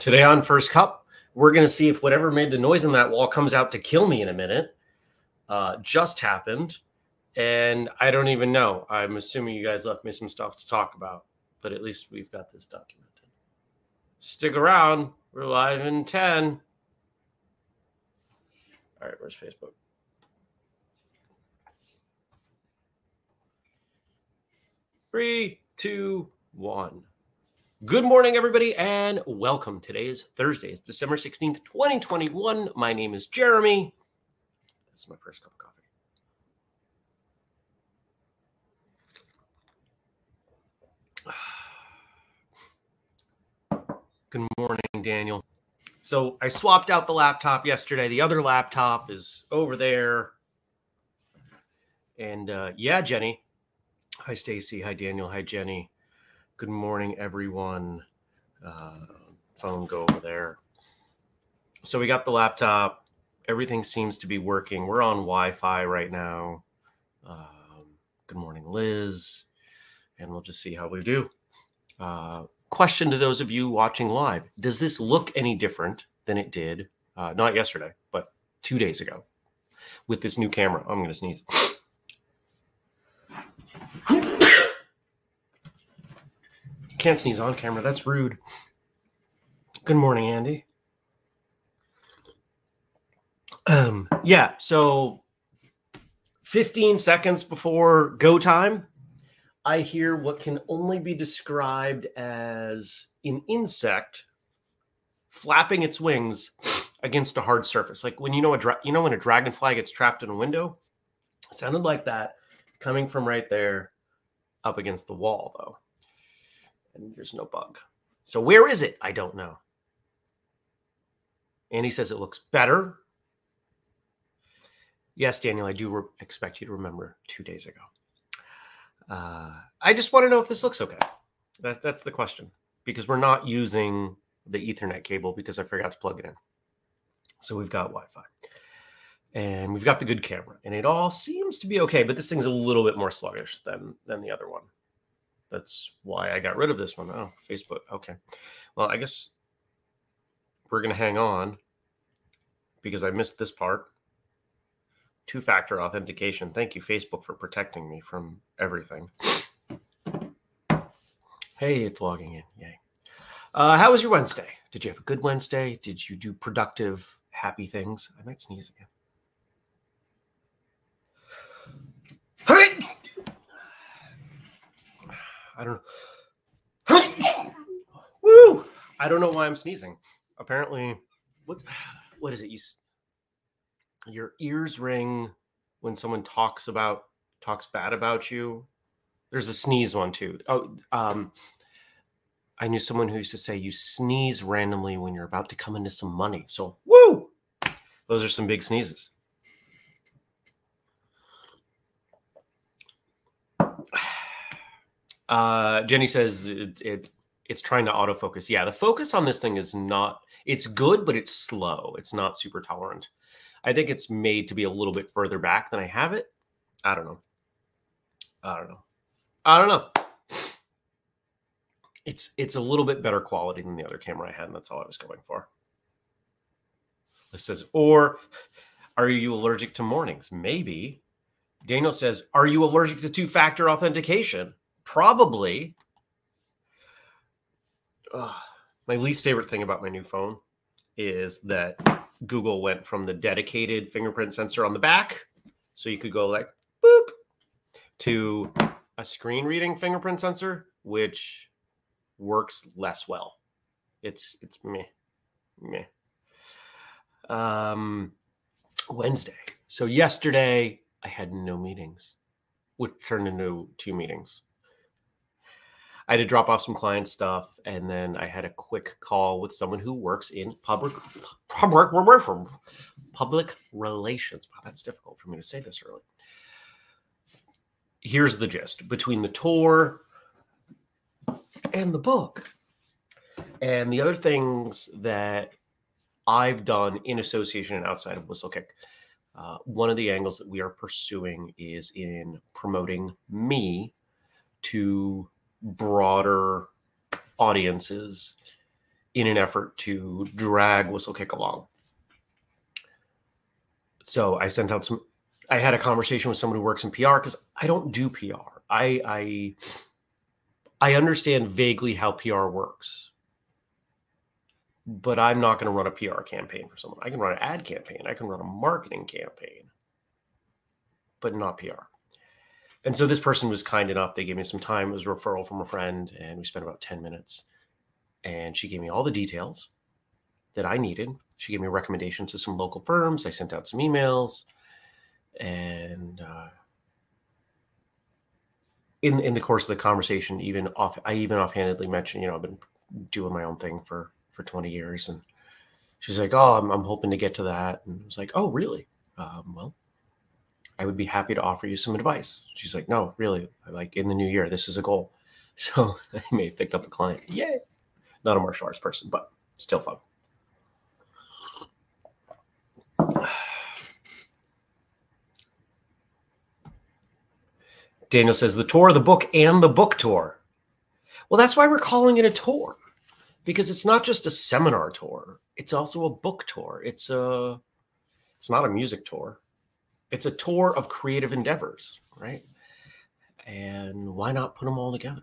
Today on First Cup, we're going to see if whatever made the noise in that wall comes out to kill me in a minute. Uh, just happened. And I don't even know. I'm assuming you guys left me some stuff to talk about, but at least we've got this documented. Stick around. We're live in 10. All right, where's Facebook? Three, two, one. Good morning, everybody, and welcome. Today is Thursday. It's December 16th, 2021. My name is Jeremy. This is my first cup of coffee. Good morning, Daniel. So I swapped out the laptop yesterday. The other laptop is over there. And uh, yeah, Jenny. Hi, Stacy. Hi, Daniel. Hi, Jenny. Good morning, everyone. Uh, phone go over there. So we got the laptop. Everything seems to be working. We're on Wi-Fi right now. Um, good morning, Liz. And we'll just see how we do. Uh, question to those of you watching live: Does this look any different than it did? Uh, not yesterday, but two days ago, with this new camera. I'm going to sneeze. Can't sneeze on camera. That's rude. Good morning, Andy. Um, yeah, so 15 seconds before go time, I hear what can only be described as an insect flapping its wings against a hard surface. Like when you know a dra- you know when a dragonfly gets trapped in a window, it sounded like that coming from right there up against the wall though and there's no bug. So where is it? I don't know. And he says it looks better. Yes, Daniel, I do expect you to remember two days ago. Uh, I just want to know if this looks okay. That's that's the question because we're not using the Ethernet cable because I forgot to plug it in. So we've got Wi-Fi, and we've got the good camera, and it all seems to be okay. But this thing's a little bit more sluggish than than the other one that's why I got rid of this one. Oh, Facebook. Okay. Well, I guess we're going to hang on because I missed this part. Two factor authentication. Thank you, Facebook, for protecting me from everything. Hey, it's logging in. Yay. Uh, how was your Wednesday? Did you have a good Wednesday? Did you do productive, happy things? I might sneeze again. I don't know. Woo! I don't know why I'm sneezing. Apparently, what what is it? You your ears ring when someone talks about talks bad about you. There's a sneeze one too. Oh, um, I knew someone who used to say you sneeze randomly when you're about to come into some money. So, woo! Those are some big sneezes. Uh, Jenny says it, it it's trying to autofocus. Yeah, the focus on this thing is not. It's good, but it's slow. It's not super tolerant. I think it's made to be a little bit further back than I have it. I don't know. I don't know. I don't know. It's it's a little bit better quality than the other camera I had, and that's all I was going for. This says, or are you allergic to mornings? Maybe. Daniel says, are you allergic to two-factor authentication? Probably uh, my least favorite thing about my new phone is that Google went from the dedicated fingerprint sensor on the back, so you could go like boop, to a screen reading fingerprint sensor, which works less well. It's it's meh, meh. Um, Wednesday. So yesterday I had no meetings, which turned into two meetings. I had to drop off some client stuff, and then I had a quick call with someone who works in public public public relations. Wow, that's difficult for me to say this early. Here's the gist: between the tour and the book, and the other things that I've done in association and outside of Whistlekick. Uh, one of the angles that we are pursuing is in promoting me to broader audiences in an effort to drag Whistlekick along. So I sent out some. I had a conversation with someone who works in PR because I don't do PR. I I I understand vaguely how PR works, but I'm not going to run a PR campaign for someone. I can run an ad campaign. I can run a marketing campaign, but not PR. And so this person was kind enough. They gave me some time. It was a referral from a friend, and we spent about 10 minutes. And she gave me all the details that I needed. She gave me recommendations to some local firms. I sent out some emails. And uh, in in the course of the conversation, even off, I even offhandedly mentioned, you know, I've been doing my own thing for for 20 years, and she's like, "Oh, I'm, I'm hoping to get to that," and I was like, "Oh, really? Um, well, I would be happy to offer you some advice." She's like, "No, really, like in the new year, this is a goal." So I may have picked up a client. Yay! Not a martial arts person, but still fun. Daniel says the tour of the book and the book tour. Well, that's why we're calling it a tour because it's not just a seminar tour. It's also a book tour. It's a it's not a music tour. It's a tour of creative endeavors, right? And why not put them all together?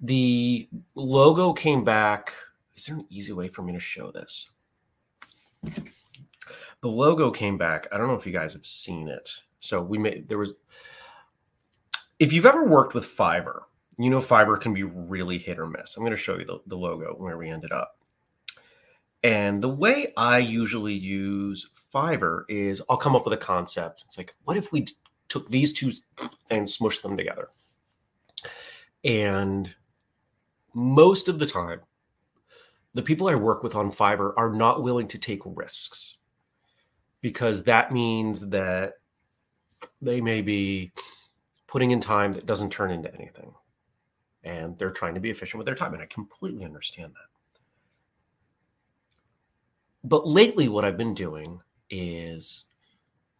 The logo came back. Is there an easy way for me to show this? The logo came back. I don't know if you guys have seen it. So we made there was if you've ever worked with Fiverr, you know Fiverr can be really hit or miss. I'm going to show you the, the logo where we ended up. And the way I usually use Fiverr is I'll come up with a concept. It's like, what if we took these two and smushed them together? And most of the time, the people I work with on Fiverr are not willing to take risks because that means that they may be putting in time that doesn't turn into anything. And they're trying to be efficient with their time. And I completely understand that. But lately, what I've been doing is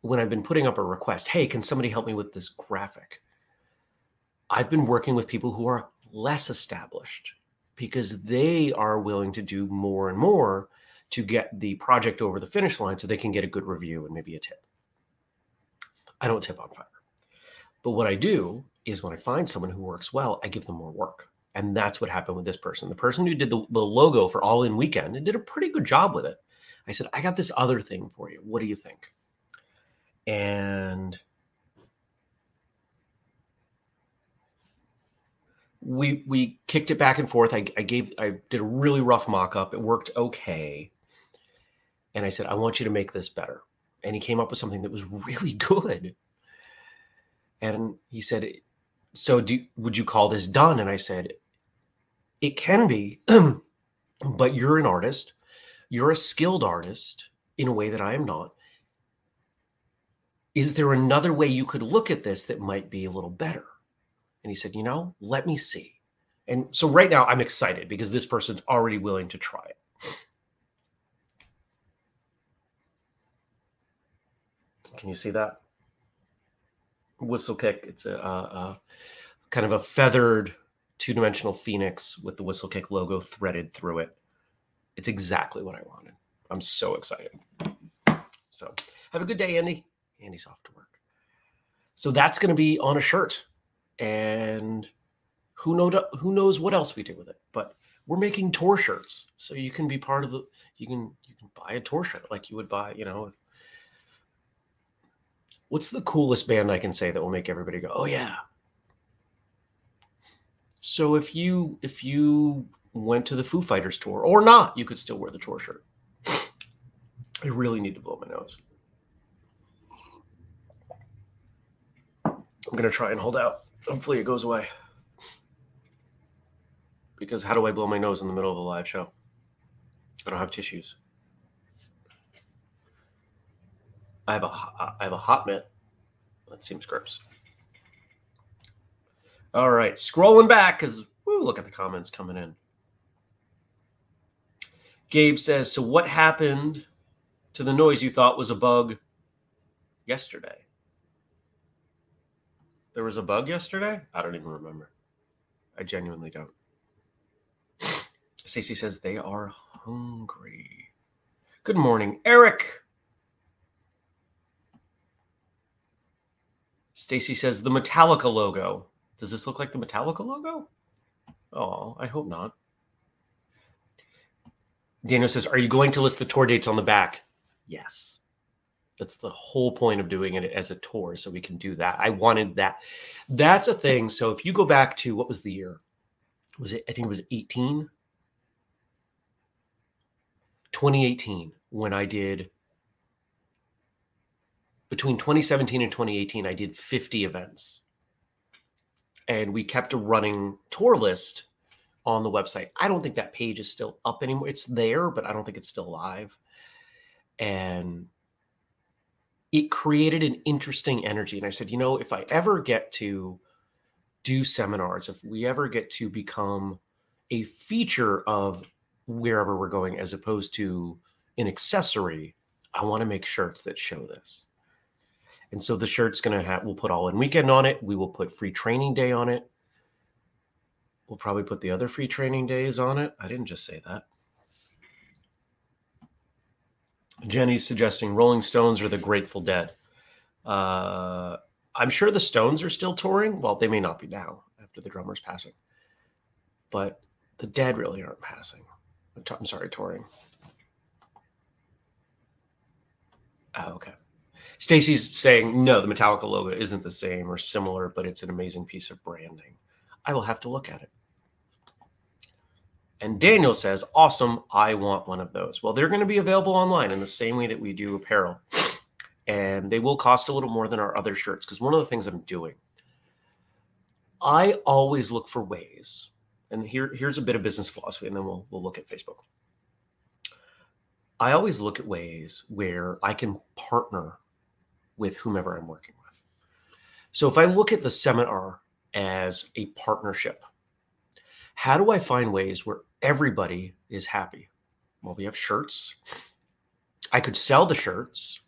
when I've been putting up a request, hey, can somebody help me with this graphic? I've been working with people who are less established because they are willing to do more and more to get the project over the finish line so they can get a good review and maybe a tip. I don't tip on Fiverr. But what I do is when I find someone who works well, I give them more work. And that's what happened with this person. The person who did the, the logo for All In Weekend and did a pretty good job with it. I said, I got this other thing for you. What do you think? And we we kicked it back and forth. I, I gave I did a really rough mock-up. It worked okay. And I said, I want you to make this better. And he came up with something that was really good. And he said, So do, would you call this done? And I said, It can be, but you're an artist. You're a skilled artist in a way that I am not. Is there another way you could look at this that might be a little better? And he said, You know, let me see. And so right now I'm excited because this person's already willing to try it. Can you see that? Whistlekick. It's a, a, a kind of a feathered two dimensional phoenix with the Whistlekick logo threaded through it. It's exactly what I wanted. I'm so excited. So have a good day, Andy. Andy's off to work. So that's going to be on a shirt, and who know who knows what else we do with it. But we're making tour shirts, so you can be part of the. You can you can buy a tour shirt like you would buy, you know, What's the coolest band I can say that will make everybody go, "Oh yeah"? So if you if you went to the Foo Fighters tour or not, you could still wear the tour shirt. I really need to blow my nose. I'm gonna try and hold out. Hopefully it goes away. Because how do I blow my nose in the middle of a live show? I don't have tissues. I have a uh, I have a hot mitt. Seems gross. All right, scrolling back because look at the comments coming in. Gabe says, "So what happened to the noise you thought was a bug yesterday?" There was a bug yesterday. I don't even remember. I genuinely don't. Stacy says they are hungry. Good morning, Eric. Stacy says the Metallica logo. Does this look like the Metallica logo? Oh, I hope not. Daniel says, Are you going to list the tour dates on the back? Yes. That's the whole point of doing it as a tour, so we can do that. I wanted that. That's a thing. So if you go back to what was the year? Was it, I think it was 18? 2018, when I did between 2017 and 2018, I did 50 events. And we kept a running tour list on the website. I don't think that page is still up anymore. It's there, but I don't think it's still live. And it created an interesting energy. And I said, you know, if I ever get to do seminars, if we ever get to become a feature of wherever we're going as opposed to an accessory, I want to make shirts that show this. And so the shirt's going to have, we'll put all in weekend on it. We will put free training day on it. We'll probably put the other free training days on it. I didn't just say that. Jenny's suggesting Rolling Stones or the Grateful Dead. Uh, I'm sure the Stones are still touring. Well, they may not be now after the drummer's passing, but the Dead really aren't passing. I'm sorry, touring. Oh, okay. Stacy's saying no, the Metallica logo isn't the same or similar, but it's an amazing piece of branding. I will have to look at it. And Daniel says, awesome, I want one of those. Well, they're going to be available online in the same way that we do apparel. And they will cost a little more than our other shirts because one of the things I'm doing, I always look for ways. And here, here's a bit of business philosophy, and then we'll, we'll look at Facebook. I always look at ways where I can partner with whomever I'm working with. So if I look at the seminar as a partnership, how do I find ways where everybody is happy? Well, we have shirts. I could sell the shirts.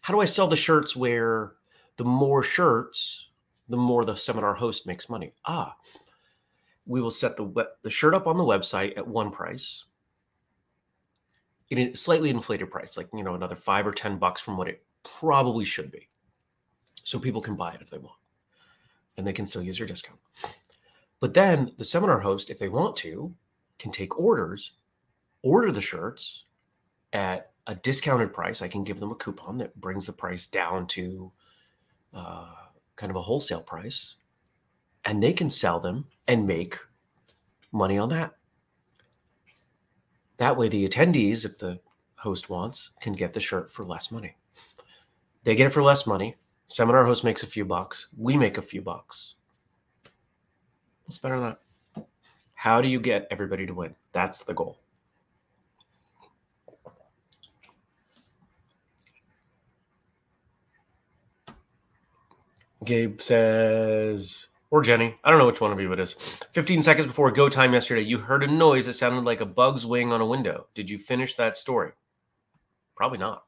How do I sell the shirts where the more shirts, the more the seminar host makes money? Ah, we will set the the shirt up on the website at one price in a slightly inflated price, like you know another five or ten bucks from what it probably should be. So people can buy it if they want, and they can still use your discount. But then the seminar host, if they want to, can take orders, order the shirts at a discounted price. I can give them a coupon that brings the price down to uh, kind of a wholesale price, and they can sell them and make money on that. That way, the attendees, if the host wants, can get the shirt for less money. They get it for less money. Seminar host makes a few bucks. We make a few bucks. Better than that? How do you get everybody to win? That's the goal. Gabe says, or Jenny, I don't know which one of you it is. 15 seconds before go time yesterday, you heard a noise that sounded like a bug's wing on a window. Did you finish that story? Probably not.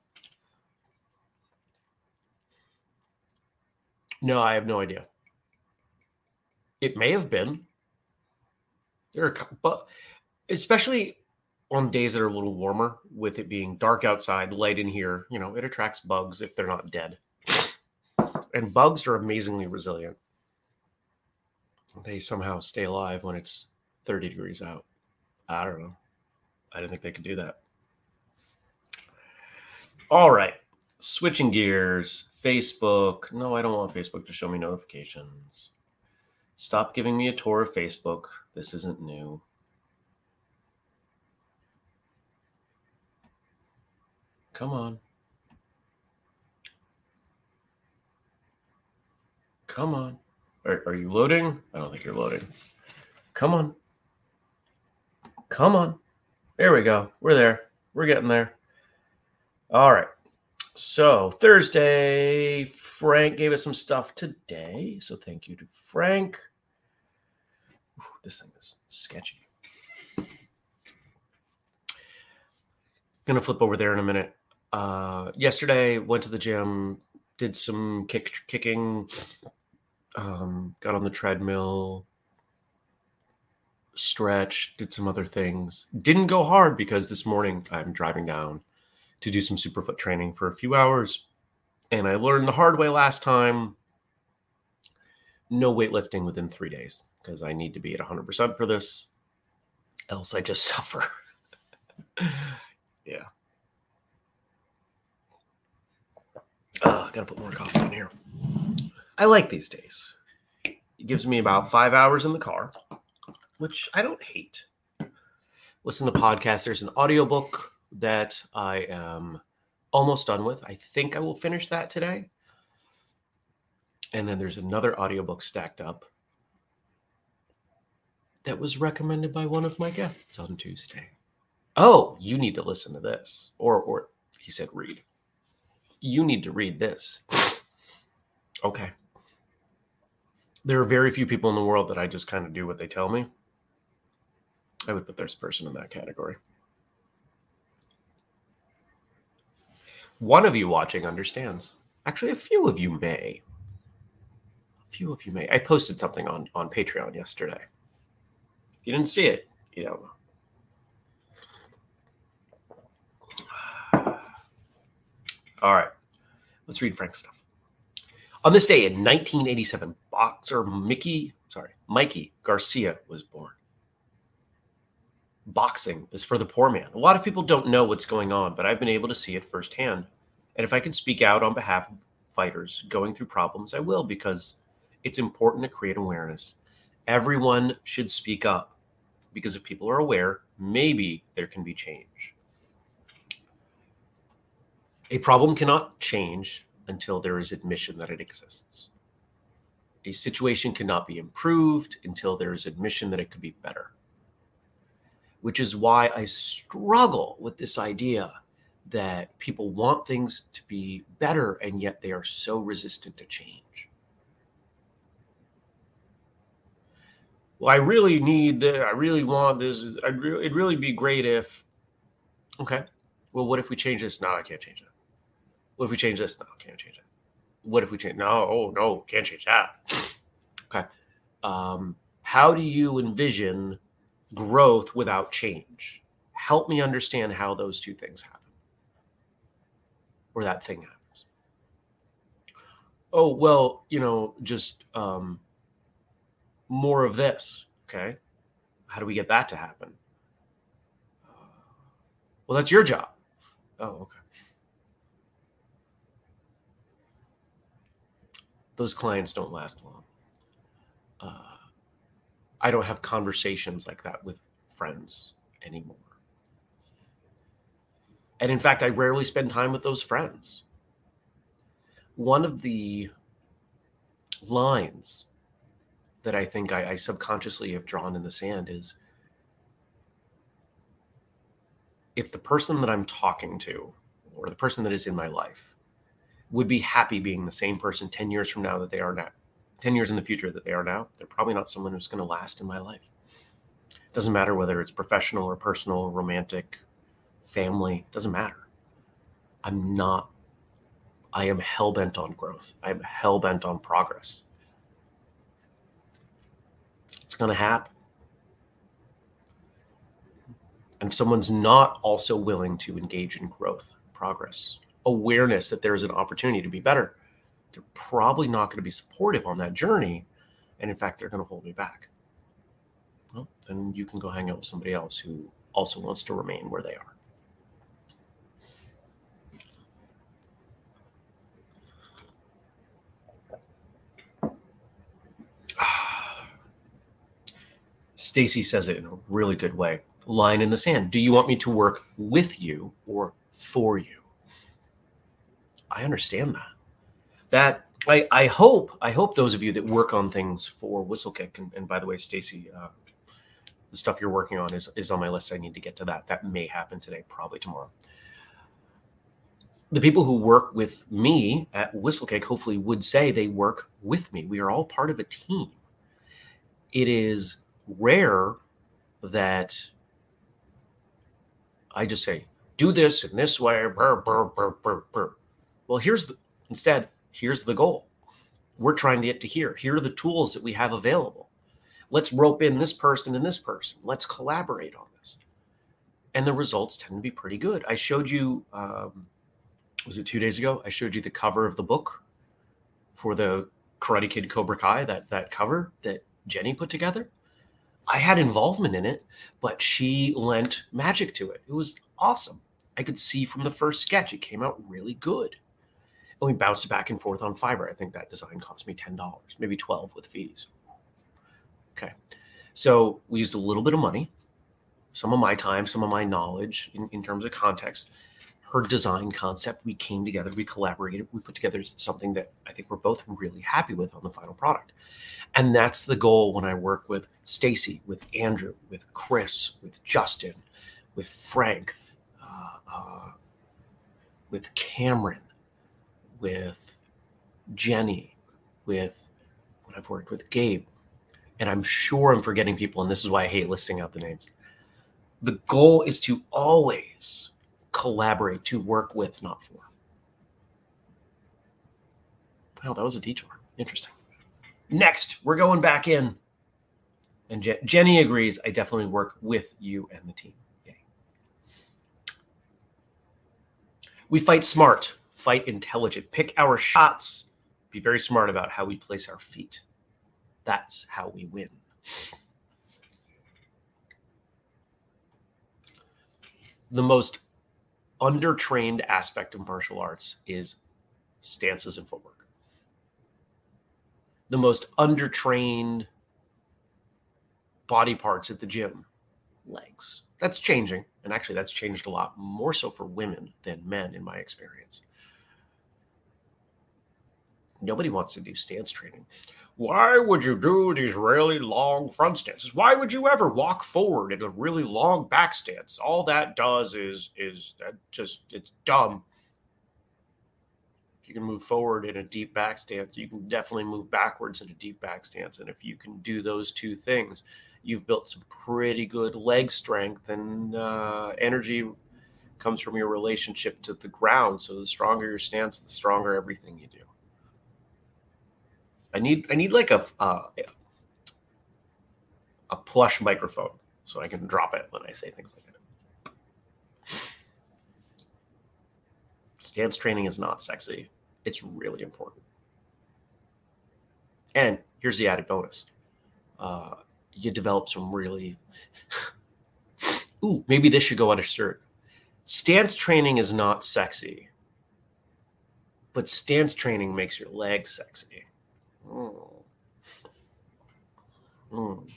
No, I have no idea. It may have been. There are, but especially on days that are a little warmer, with it being dark outside, light in here, you know, it attracts bugs if they're not dead. And bugs are amazingly resilient. They somehow stay alive when it's 30 degrees out. I don't know. I didn't think they could do that. All right. Switching gears. Facebook. No, I don't want Facebook to show me notifications. Stop giving me a tour of Facebook. This isn't new. Come on. Come on. Are, are you loading? I don't think you're loading. Come on. Come on. There we go. We're there. We're getting there. All right. So Thursday, Frank gave us some stuff today. So thank you to Frank. This thing is sketchy. Gonna flip over there in a minute. Uh, yesterday, went to the gym, did some kick kicking, um, got on the treadmill. stretched, did some other things. Didn't go hard because this morning I'm driving down to do some superfoot training for a few hours. And I learned the hard way last time no weightlifting within three days because I need to be at 100% for this. Else I just suffer. yeah. Uh, gotta put more coffee in here. I like these days. It gives me about five hours in the car, which I don't hate. Listen to podcasts. There's an audiobook that I am almost done with. I think I will finish that today. And then there's another audiobook stacked up that was recommended by one of my guests on Tuesday. Oh, you need to listen to this. Or or he said read. You need to read this. okay. There are very few people in the world that I just kind of do what they tell me. I would put this person in that category. One of you watching understands. Actually, a few of you may. A few of you may. I posted something on, on Patreon yesterday. If you didn't see it, you don't know. All right. Let's read Frank's stuff. On this day in 1987, boxer Mickey, sorry, Mikey Garcia was born. Boxing is for the poor man. A lot of people don't know what's going on, but I've been able to see it firsthand. And if I can speak out on behalf of fighters going through problems, I will because it's important to create awareness. Everyone should speak up because if people are aware, maybe there can be change. A problem cannot change until there is admission that it exists. A situation cannot be improved until there is admission that it could be better. Which is why I struggle with this idea that people want things to be better and yet they are so resistant to change. Well, I really need that. I really want this. I really, it'd really be great if. Okay. Well, what if we change this? No, I can't change that. What if we change this? No, I can't change it. What if we change? No, oh no, can't change that. okay. Um, how do you envision growth without change? Help me understand how those two things happen or that thing happens. Oh, well, you know, just um, more of this. Okay. How do we get that to happen? Uh, well, that's your job. Oh, okay. Those clients don't last long. Uh, I don't have conversations like that with friends anymore. And in fact, I rarely spend time with those friends. One of the lines that I think I, I subconsciously have drawn in the sand is if the person that I'm talking to or the person that is in my life would be happy being the same person 10 years from now that they are now, 10 years in the future that they are now, they're probably not someone who's going to last in my life. It doesn't matter whether it's professional or personal, romantic, family, doesn't matter. I'm not, I am hell bent on growth. I am hell bent on progress. It's going to happen. And if someone's not also willing to engage in growth, progress, awareness that there's an opportunity to be better, they're probably not going to be supportive on that journey. And in fact, they're going to hold me back. Well, then you can go hang out with somebody else who also wants to remain where they are. Stacy says it in a really good way. Line in the sand. Do you want me to work with you or for you? I understand that. That I, I hope I hope those of you that work on things for Whistlekick and, and by the way, Stacy, uh, the stuff you're working on is is on my list. I need to get to that. That may happen today, probably tomorrow. The people who work with me at Whistlekick hopefully would say they work with me. We are all part of a team. It is rare that I just say, do this in this way. Burr, burr, burr, burr, burr. Well, here's the instead, here's the goal. We're trying to get to here. Here are the tools that we have available. let's rope in this person and this person. Let's collaborate on this. And the results tend to be pretty good. I showed you, um, was it two days ago? I showed you the cover of the book for the Karate Kid Cobra Kai, that, that cover that Jenny put together. I had involvement in it, but she lent magic to it. It was awesome. I could see from the first sketch, it came out really good. And we bounced back and forth on Fiverr. I think that design cost me $10, maybe 12 with fees. Okay. So we used a little bit of money, some of my time, some of my knowledge in, in terms of context. Her design concept, we came together, we collaborated, we put together something that I think we're both really happy with on the final product. And that's the goal when I work with Stacy, with Andrew, with Chris, with Justin, with Frank, uh, uh, with Cameron, with Jenny, with when I've worked with Gabe, and I'm sure I'm forgetting people, and this is why I hate listing out the names. The goal is to always collaborate, to work with, not for. Wow, that was a detour. Interesting. Next, we're going back in. And Je- Jenny agrees. I definitely work with you and the team. Yay. We fight smart, fight intelligent, pick our shots, be very smart about how we place our feet. That's how we win. The most undertrained aspect of martial arts is stances and footwork. The most undertrained body parts at the gym, legs. That's changing. And actually, that's changed a lot more so for women than men, in my experience. Nobody wants to do stance training. Why would you do these really long front stances? Why would you ever walk forward in a really long back stance? All that does is is just it's dumb. If you can move forward in a deep back stance, you can definitely move backwards in a deep back stance. And if you can do those two things, you've built some pretty good leg strength and uh, energy comes from your relationship to the ground. So the stronger your stance, the stronger everything you do. I need I need like a uh, a plush microphone so I can drop it when I say things like that. Stance training is not sexy. It's really important. And here's the added bonus: uh, you develop some really. Ooh, maybe this should go a shirt. Stance training is not sexy, but stance training makes your legs sexy. Mm. Mm.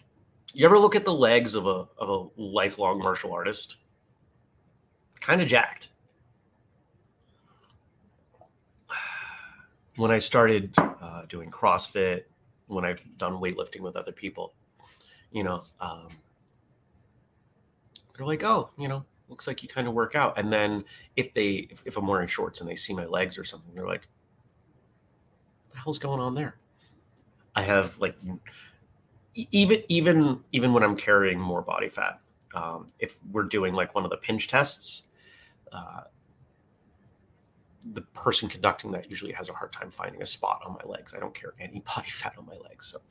You ever look at the legs of a of a lifelong martial artist? Kind of jacked. When I started uh, doing CrossFit, when I've done weightlifting with other people, you know, um, they're like, "Oh, you know, looks like you kind of work out." And then if they if, if I'm wearing shorts and they see my legs or something, they're like, "What the hell's going on there?" I have like even even even when I'm carrying more body fat, um, if we're doing like one of the pinch tests, uh, the person conducting that usually has a hard time finding a spot on my legs. I don't carry any body fat on my legs, so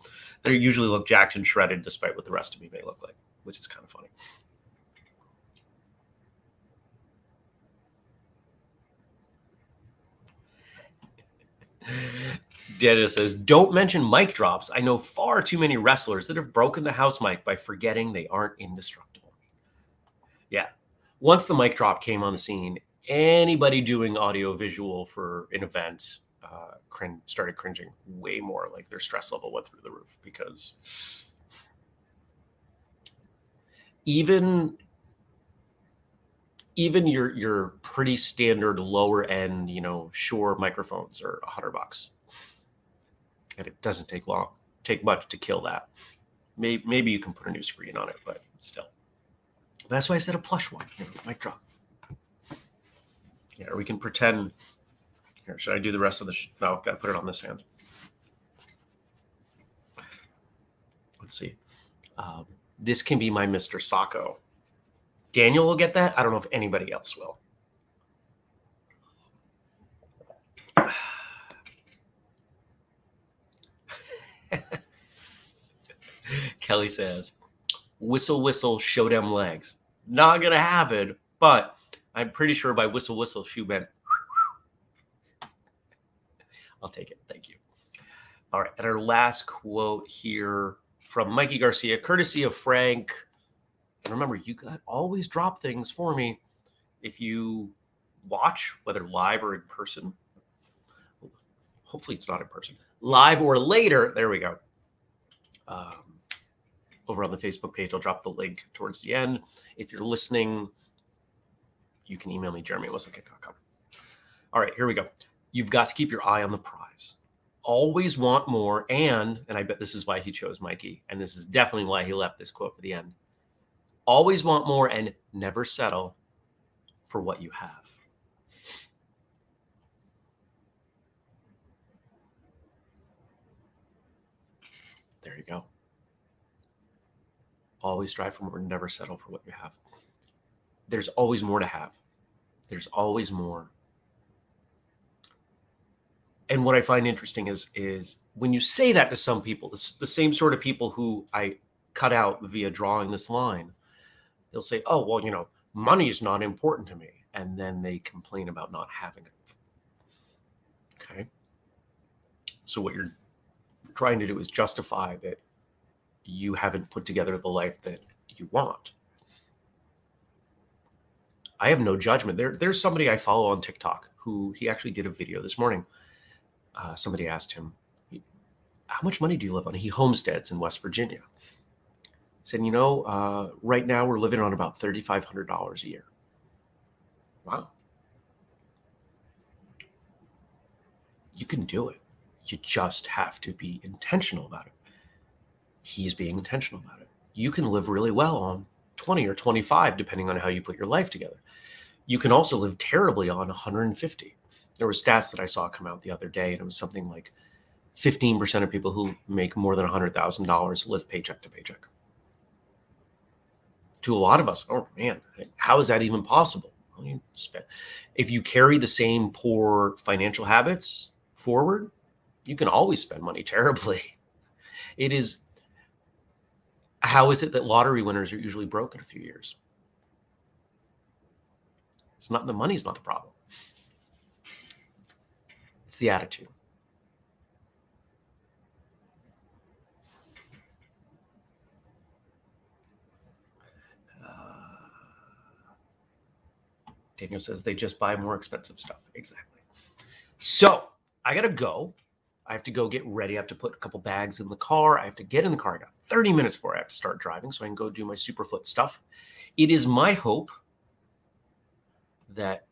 they usually look jacked and shredded, despite what the rest of me may look like, which is kind of funny. Dennis says, don't mention mic drops. I know far too many wrestlers that have broken the house mic by forgetting they aren't indestructible. Yeah. Once the mic drop came on the scene, anybody doing audio visual for an event uh, started cringing way more. Like their stress level went through the roof because even even your your pretty standard lower end, you know, Shure microphones are a hundred bucks and it doesn't take long, take much to kill that. Maybe, maybe you can put a new screen on it, but still. That's why I said a plush one. Here, mic drop. Yeah, we can pretend. Here, should I do the rest of the? Sh- no, got to put it on this hand. Let's see. Um, this can be my Mr. Socko. Daniel will get that. I don't know if anybody else will. Kelly says, whistle, whistle, show them legs. Not going to happen, but I'm pretty sure by whistle, whistle, she meant. I'll take it. Thank you. All right. And our last quote here from Mikey Garcia, courtesy of Frank. Remember, you got always drop things for me if you watch, whether live or in person. Hopefully, it's not in person. Live or later. There we go. Um, over on the Facebook page, I'll drop the link towards the end. If you're listening, you can email me, jeremy at. All right, here we go. You've got to keep your eye on the prize. Always want more. And, and I bet this is why he chose Mikey, and this is definitely why he left this quote for the end. Always want more and never settle for what you have. There you go. Always strive for more, never settle for what you have. There's always more to have. There's always more. And what I find interesting is is when you say that to some people, the, the same sort of people who I cut out via drawing this line, they'll say, "Oh, well, you know, money is not important to me," and then they complain about not having it. Okay. So what you're trying to do is justify that you haven't put together the life that you want. I have no judgment. There, there's somebody I follow on TikTok who he actually did a video this morning. Uh, somebody asked him, "How much money do you live on?" He homesteads in West Virginia. He said, "You know, uh, right now we're living on about thirty five hundred dollars a year." Wow. You can do it. You just have to be intentional about it. He's being intentional about it. You can live really well on 20 or 25, depending on how you put your life together. You can also live terribly on 150. There were stats that I saw come out the other day, and it was something like 15% of people who make more than $100,000 live paycheck to paycheck. To a lot of us, oh man, how is that even possible? If you carry the same poor financial habits forward, you can always spend money terribly. It is how is it that lottery winners are usually broke in a few years? It's not the money's not the problem. It's the attitude. Uh, Daniel says they just buy more expensive stuff. Exactly. So I got to go. I have to go get ready. I have to put a couple bags in the car. I have to get in the car. I got 30 minutes before I have to start driving so I can go do my Superfoot stuff. It is my hope that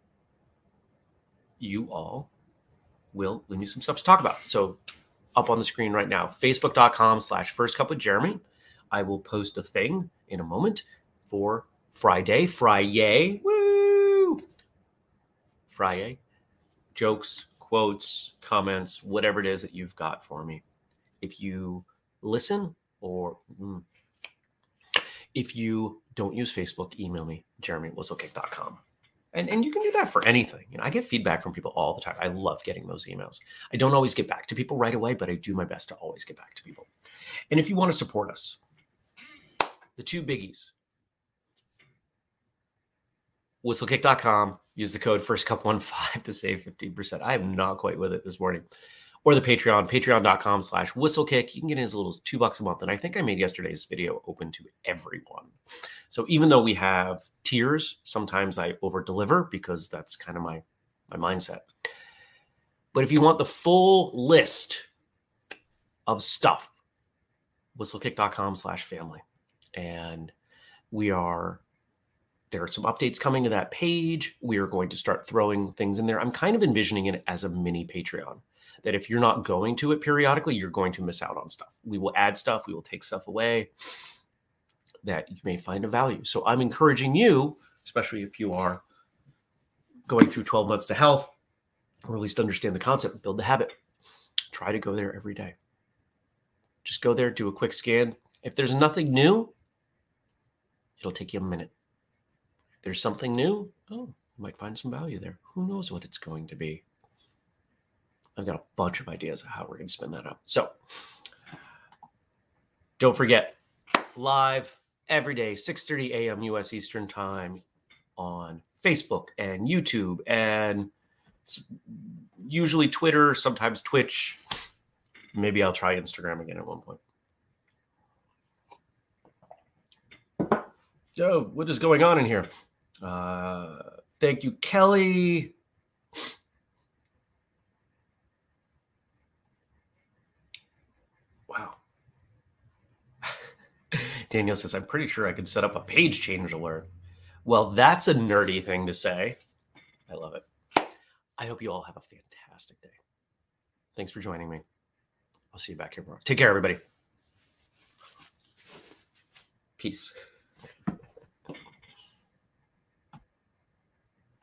you all will leave me some stuff to talk about. So up on the screen right now, facebook.com slash first cup with Jeremy. I will post a thing in a moment for Friday. Friday. Woo! Friday. Jokes, quotes, comments, whatever it is that you've got for me. If you listen or mm, if you don't use Facebook, email me, jeremy at whistlekick.com. And, and you can do that for anything. You know, I get feedback from people all the time. I love getting those emails. I don't always get back to people right away, but I do my best to always get back to people. And if you want to support us, the two biggies whistlekick.com. Use the code first cup one five to save 15%. I am not quite with it this morning. Or the Patreon, patreon.com slash whistlekick. You can get in as little as two bucks a month. And I think I made yesterday's video open to everyone. So even though we have tiers, sometimes I over deliver because that's kind of my, my mindset. But if you want the full list of stuff, whistlekick.com slash family. And we are there are some updates coming to that page. We are going to start throwing things in there. I'm kind of envisioning it as a mini Patreon that if you're not going to it periodically, you're going to miss out on stuff. We will add stuff, we will take stuff away that you may find of value. So I'm encouraging you, especially if you are going through 12 months to health, or at least understand the concept, build the habit. Try to go there every day. Just go there, do a quick scan. If there's nothing new, it'll take you a minute there's something new, oh, you might find some value there. Who knows what it's going to be? I've got a bunch of ideas of how we're going to spin that up. So, Don't forget, live every day, 6:30 a.m. U.S. Eastern Time on Facebook and YouTube and usually Twitter, sometimes Twitch. Maybe I'll try Instagram again at one point. Joe, what is going on in here? Uh, thank you, Kelly. Wow. Daniel says, I'm pretty sure I could set up a page change alert. Well, that's a nerdy thing to say. I love it. I hope you all have a fantastic day. Thanks for joining me. I'll see you back here tomorrow. Take care, everybody. Peace.